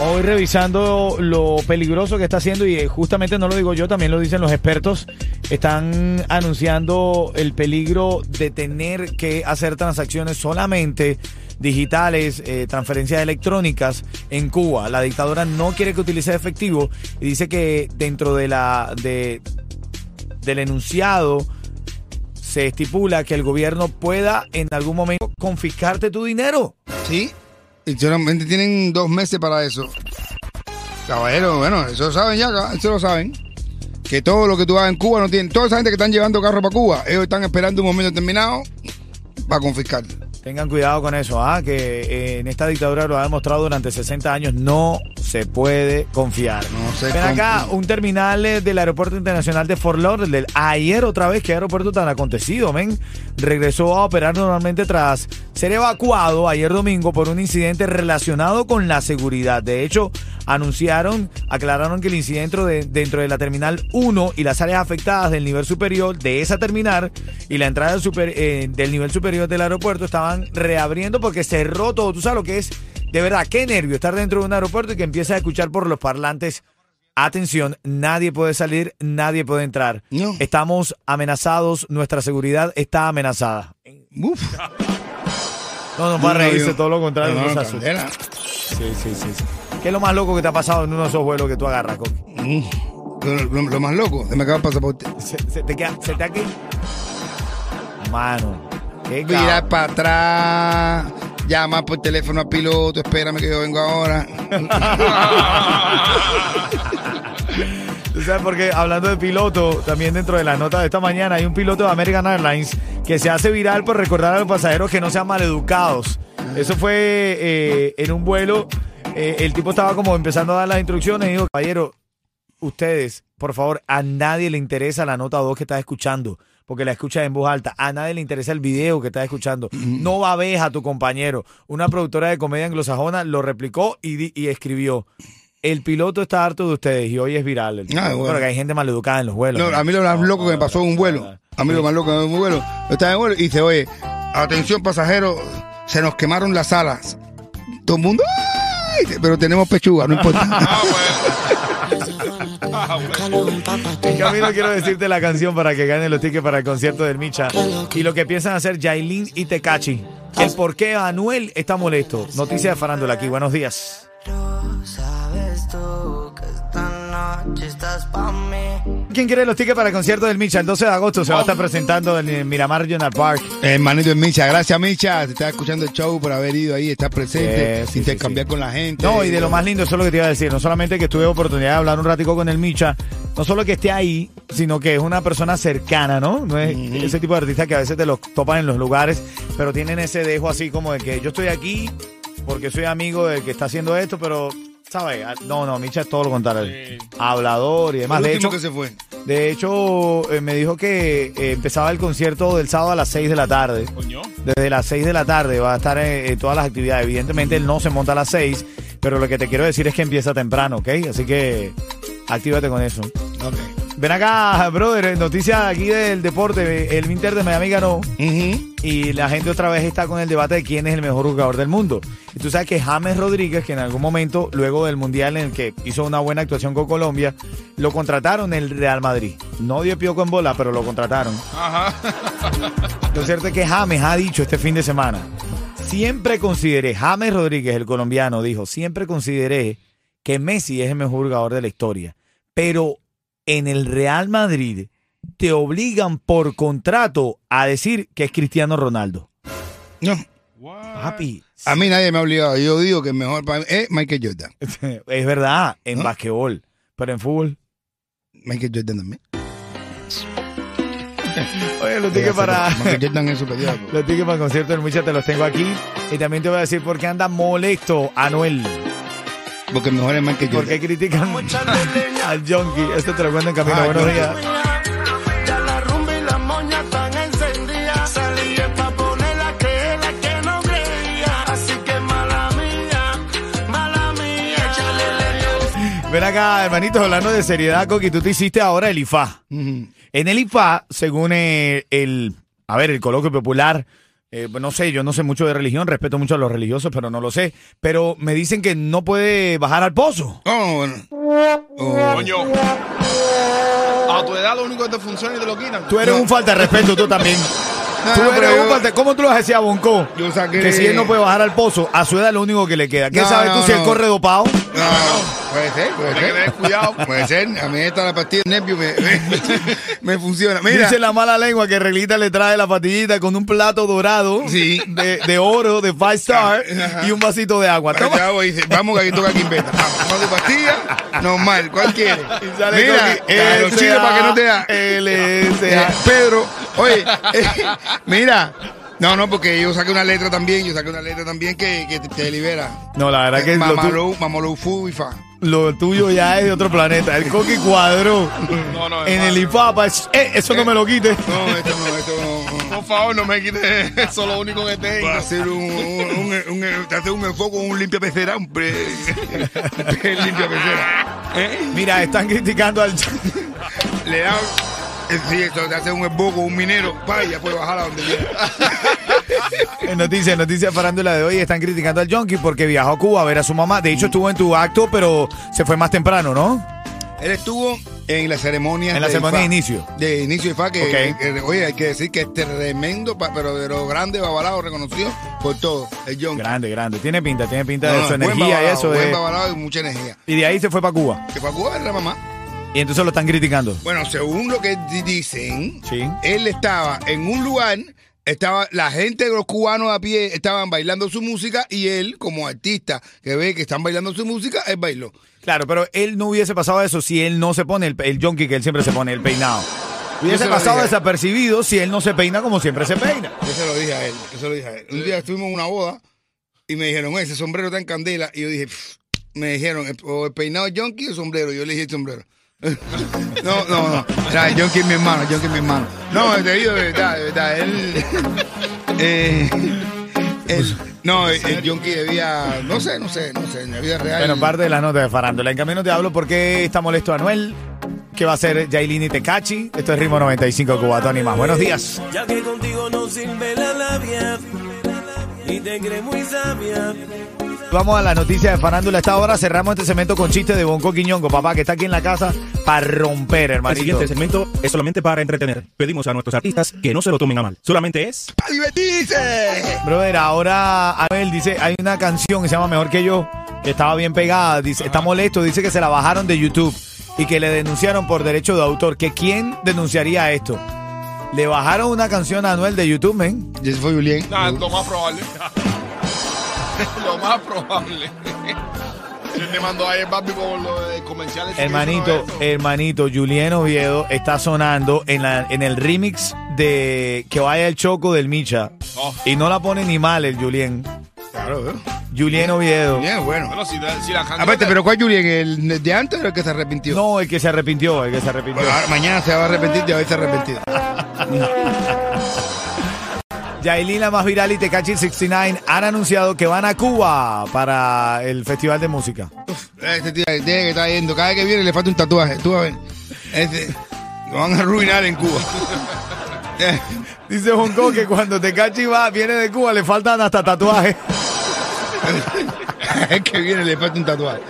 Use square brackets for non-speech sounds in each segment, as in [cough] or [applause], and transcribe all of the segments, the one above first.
hoy revisando lo peligroso que está haciendo y eh, justamente no lo digo yo, también lo dicen los expertos. Están anunciando el peligro de tener que hacer transacciones solamente digitales, eh, transferencias electrónicas en Cuba. La dictadura no quiere que utilice efectivo y dice que dentro de la de, del enunciado se estipula que el gobierno pueda en algún momento confiscarte tu dinero. Sí, y solamente tienen dos meses para eso. Caballero, bueno, eso lo saben ya, eso lo saben. Que todo lo que tú hagas en Cuba no tienen. Toda esa gente que están llevando carro para Cuba, ellos están esperando un momento determinado para confiscar. Tengan cuidado con eso, ¿ah? que eh, en esta dictadura lo ha demostrado durante 60 años, no se puede confiar. No se Ven acá, un terminal eh, del Aeropuerto Internacional de Fort Lauderdale, ayer otra vez, qué aeropuerto tan acontecido, men, regresó a operar normalmente tras ser evacuado ayer domingo por un incidente relacionado con la seguridad. De hecho, anunciaron, aclararon que el incidente de- dentro de la Terminal 1 y las áreas afectadas del nivel superior de esa terminal y la entrada del, super- eh, del nivel superior del aeropuerto estaban reabriendo porque cerró todo. Tú sabes lo que es, de verdad, qué nervio estar dentro de un aeropuerto y que empiezas a escuchar por los parlantes. Atención, nadie puede salir, nadie puede entrar. No. Estamos amenazados, nuestra seguridad está amenazada. Uf. No, no, para No, reírse, yo- todo lo contrario. No, no sí, sí, sí. ¿Qué es lo más loco que te ha pasado en uno de esos vuelos que tú agarras, Coqui? Mm. Lo, lo- lo más loco, se me acaba el pasaporte. Se, se te queda, se te aquí. Mano, qué Mira cabrón. para atrás, llama por teléfono al piloto, espérame que yo vengo ahora. [laughs] Tú sabes porque hablando de piloto, también dentro de la nota de esta mañana hay un piloto de American Airlines que se hace viral por recordar a los pasajeros que no sean maleducados. Eso fue eh, en un vuelo. Eh, el tipo estaba como empezando a dar las instrucciones y dijo, caballero, ustedes, por favor, a nadie le interesa la nota 2 que estás escuchando, porque la escuchas en voz alta. A nadie le interesa el video que estás escuchando. No babes a tu compañero. Una productora de comedia anglosajona lo replicó y, escribió. El piloto está harto de ustedes y hoy es viral. El Ah, bueno. Porque hay gente maleducada en los vuelos. No, a mí lo más loco que me pasó en un vuelo. A mí lo más loco que me pasó en un vuelo. Estaba en vuelo y dice, oye, atención pasajeros, se nos quemaron las alas. Todo el mundo. Pero tenemos pechuga, no importa. [laughs] En camino quiero decirte la canción para que ganen los tickets para el concierto del Micha. Y lo que piensan hacer Yailin y Tecachi. El por qué Anuel está molesto. Noticia de farándula aquí. Buenos días. Sabes tú que noche estás pa' mí. ¿Quién quiere los tickets para el concierto del Micha? El 12 de agosto se va a estar presentando en el Miramar Regional Park. Hermanito de Micha, gracias Micha. Te estás escuchando el show por haber ido ahí, estar presente, Sí, sí, intercambiar sí, sí. con la gente. No, y de lo más lindo, eso es lo que te iba a decir. No solamente que tuve oportunidad de hablar un ratico con el Micha, no solo que esté ahí, sino que es una persona cercana, ¿no? No es ese tipo de artista que a veces te los topan en los lugares, pero tienen ese dejo así como de que yo estoy aquí porque soy amigo del que está haciendo esto, pero, ¿sabes? Ah, No, no, Micha es todo lo contrario. Hablador y demás. De hecho, que se fue. de hecho eh, me dijo que eh, empezaba el concierto del sábado a las 6 de la tarde. Desde las 6 de la tarde va a estar en, en todas las actividades. Evidentemente él no se monta a las 6, pero lo que te quiero decir es que empieza temprano, ¿ok? Así que actívate con eso. Ok. Ven acá, brother, noticia aquí del deporte. El Inter de Miami ganó y la gente otra vez está con el debate de quién es el mejor jugador del mundo. Y tú sabes que James Rodríguez, que en algún momento, luego del Mundial en el que hizo una buena actuación con Colombia, lo contrataron en el Real Madrid. No dio pioco en bola, pero lo contrataron. Lo cierto es que James ha dicho este fin de semana, siempre consideré, James Rodríguez, el colombiano, dijo, siempre consideré que Messi es el mejor jugador de la historia. Pero en el Real Madrid te obligan por contrato a decir que es Cristiano Ronaldo. No, Papi, a mí nadie me ha obligado. Yo digo que el mejor para mí es Michael Jordan. [laughs] es verdad, en ¿No? basquetbol, pero en fútbol. Michael Jordan también. [laughs] Oye, los tickets para... Michael [laughs] Jordan es superior. Los tickets para el concierto del Mucha te los tengo aquí. Y también te voy a decir por qué anda molesto Anuel. Porque mejor es más que yo. ¿Por qué critican [laughs] al junkie? Esto te lo cuento en camino. Ah, Buenos días. Ya la rumba y las moñas están encendidas. Salí es pa' ponerla que la que no creía. Así que mala mía, mala mía. Échale leña. Ven acá, hermanitos, hablando de seriedad, Coqui, tú te hiciste ahora el IFA. Ujú. En el IFA, según eh, el, a ver, el coloquio popular, eh, no sé, yo no sé mucho de religión, respeto mucho a los religiosos, pero no lo sé. Pero me dicen que no puede bajar al pozo. Oh, bueno. Oh. Coño. A tu edad lo único que te funciona y te lo quitan. Tú eres No. un falta de respeto, tú también. No, [laughs] Tú eres un yo- falta- ¿Cómo tú lo decías a Bonco? Yo saqué- Que si él no puede bajar al pozo, a su edad lo único que le queda. ¿Qué No, sabes tú no, si él corre dopado? No, no, puede ser, puede que tener ser. cuidado. Puede ser. A mí esta la pastilla de nervio me, me, [laughs] me funciona. Mira, Dice la mala lengua que Reglita le trae la patillita con un plato dorado Sí. de, de oro, de five star, [laughs] Ajá. y un vasito de agua. Toma. dice, vamos que aquí toca Quimbeta. Vamos, vamos de pastilla, normal, ¿cuál quiere? [laughs] Y sale Mira, eh, los chiles para que no te da. LSA. Eh, Pedro, oye, eh, mira. No, no, porque yo saqué una letra también, yo saqué una letra también que, que te, te libera. No, la verdad que lo, tu- Mamalou, Mamalou Fu y Fa. Lo tuyo ya es de otro planeta. El coqui cuadró No, no, en hermano. el IFAPA. es- eh, eso no me lo quite. No, esto no, esto no. Por favor, no me quites eso, lo único que tengo. Va a hacer un, un, un, un- te hace un enfoque, un limpia pecera, un pre, [laughs] un limpia pecera. ¿Eh? Mira, están criticando al. Le da, eh, sí, esto te hace un esboco, un minero, pa, y ya puede bajar a donde quiera. [laughs] [laughs] En noticias, noticias farándula de hoy están criticando al Junkie porque viajó a Cuba a ver a su mamá. De hecho, estuvo en tu acto, pero se fue más temprano, ¿no? Él estuvo en la ceremonia. En la de ceremonia IFA. de inicio. De inicio de FA, que, que- oye, hay que decir que es tremendo, pero de lo grande, babalado, reconocido por todo, el John. Grande, grande. Tiene pinta, tiene pinta No, de no, su energía y babalao, eso. Buen babalao y mucha energía. Y de ahí se fue para Cuba. Que fue a Cuba a ver a la mamá. Y entonces lo están criticando. Bueno, según lo que di- dicen, Sí. él estaba en un lugar, estaba la gente de los cubanos a pie estaban bailando su música y él, como artista que ve que están bailando su música, él bailó. Claro, pero él no hubiese pasado eso si él no se pone el, el junkie que él siempre se pone, el peinado. [laughs] Hubiese pasado desapercibido si él no se peina como siempre se peina. Yo se lo dije a él, yo se lo dije a él. Un día estuvimos en una boda y me dijeron, ese sombrero está en candela. Y yo dije, "Pff", me dijeron, o el peinado junkie o el sombrero. Yo le dije el sombrero. No, no, no. El junkie es mi hermano, junkie es mi hermano. No, te digo de verdad, de verdad. Él. eh, él- no, el, el junkie debía. No sé, no sé, no sé. En la vida real. Bueno, parte de las notas de farándula. En camino te hablo porque está molesto Anuel. ¿Qué va a hacer Yailin y Tecachi? Esto es Ritmo 95 Cubatón y más. Buenos días. Ya que contigo no sirve la labia. Y te crees muy sabia. Vamos a la noticia de farándula. A esta hora cerramos este segmento con chiste de Bonco Quiñongo, papá, que está aquí en la casa para romper, El hermanito. siguiente segmento es solamente para entretener. Pedimos a nuestros artistas que no se lo tomen a mal. Solamente es ¡Para divertirse! Brother, ahora Anuel dice, hay una canción que se llama Mejor que yo, que estaba bien pegada, dice, está molesto, dice que se la bajaron de YouTube y que le denunciaron por derecho de autor. ¿Que quién denunciaría esto? Le bajaron una canción a Anuel de YouTube, men. Y ese fue Julián. Nah, lo más probable. [laughs] lo más probable. Él te mandó a Barbie por los comerciales. Hermanito, hermanito, Julien Oviedo está sonando en, la, en el remix de Que vaya el choco del Micha. Oh. Y no la pone ni mal el Julien. Claro, ¿eh? Julien Oviedo. Bien, bueno. Bueno, si, si la. Aparte, pero ¿cuál Julián? ¿El de antes o el que se arrepintió? No, el que se arrepintió, el que se arrepintió. Bueno, ahora mañana se va a arrepentir de haberse arrepentido. [laughs] Yailin, la más viral y Tecachi 69 han anunciado que van a Cuba para el Festival de Música. Este tío tiene que estar yendo. Cada vez que viene le falta un tatuaje. Tú a ver. Este, lo van a arruinar en Cuba. [laughs] Dice Bonco que cuando Tecachi va, viene de Cuba, le faltan hasta tatuajes. [laughs] Es que viene le falta un tatuaje.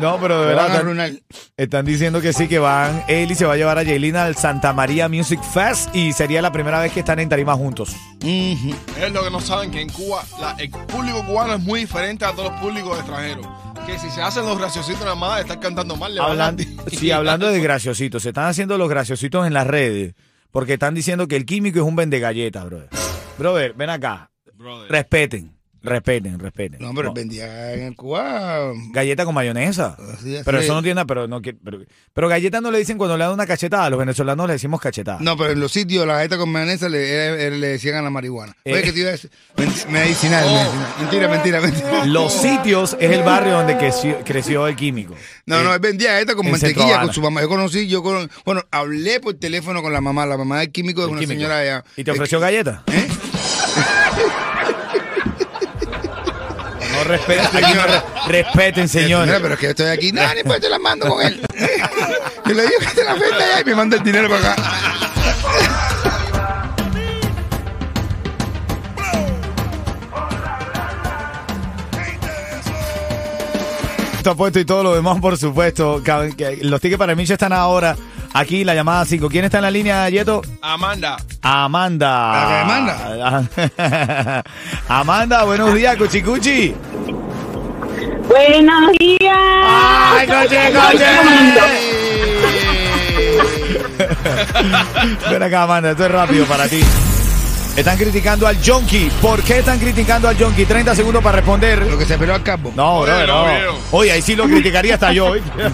No, pero de verdad están diciendo que sí, que van. Y se va a llevar a Yailin al Santa María Music Fest y sería la primera vez que están en tarima juntos. Es lo que no saben que en Cuba la- el público cubano es muy diferente a todos los públicos extranjeros. Que si se hacen los graciositos nada más, están cantando mal. le Hablando, sí, hablando de graciositos, se están haciendo los graciositos en las redes porque están diciendo que el químico es un vende galletas, brother. Brother, ven acá. Brother. Respeten. Respeten, respeten. No, pero No. vendía en Cuba. Galleta con mayonesa. Así, así pero eso es. no tiene nada, pero no quiere- pero, pero galleta no le dicen cuando le dan una cachetada, a los venezolanos le decimos cachetada. No, pero en los sitios la galleta con mayonesa le, eh, le decían a la marihuana. Eh. Oye, que te iba a decir? Medicinal, Oh. medicinal. Mentira, mentira, mentira. Los sitios es el barrio donde creció, creció el químico. No, Eh, no, él vendía galleta con mantequilla con su mamá. Yo conocí, yo con, bueno, hablé por teléfono con la mamá, la mamá del químico de una químico. señora allá. ¿Y te ofreció galleta? ¿Eh? Respeten, re- respeten, Señora, pero es que yo estoy aquí. No, ni pues te la mando con él. [laughs] Yo le digo que te la venda allá y me manda el dinero para acá. Está puesto y todo lo demás, por supuesto. Los tickets para mí ya están ahora. Aquí, la llamada 5. ¿Quién está en la línea, Yeto? Amanda. Amanda. ¿La que Amanda. [laughs] Amanda, buenos días, Cuchicuchi. Buenos días. ¡Ay, coche, coche! [laughs] Ven acá, Amanda, esto es rápido para ti. Están criticando al Jonky. ¿Por qué están criticando al Jonky? 30 segundos para responder. Lo que se peló al cabo. No, bro, no. Oye, ahí sí lo criticaría hasta yo. ¿oíste? [laughs]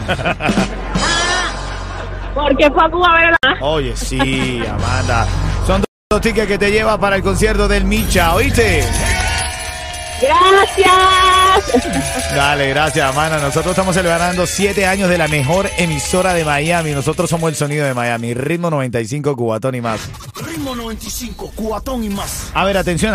Porque fue a Cuba a ver la... Oye, sí, Amanda. Son dos tickets que te lleva para el concierto del Micha, ¿oíste? Gracias. Dale, gracias, Amanda. Nosotros estamos celebrando siete años de la mejor emisora de Miami. Nosotros somos el sonido de Miami. Ritmo 95, Cubatón y más. Ritmo 95, cuatón y más. A ver, atención.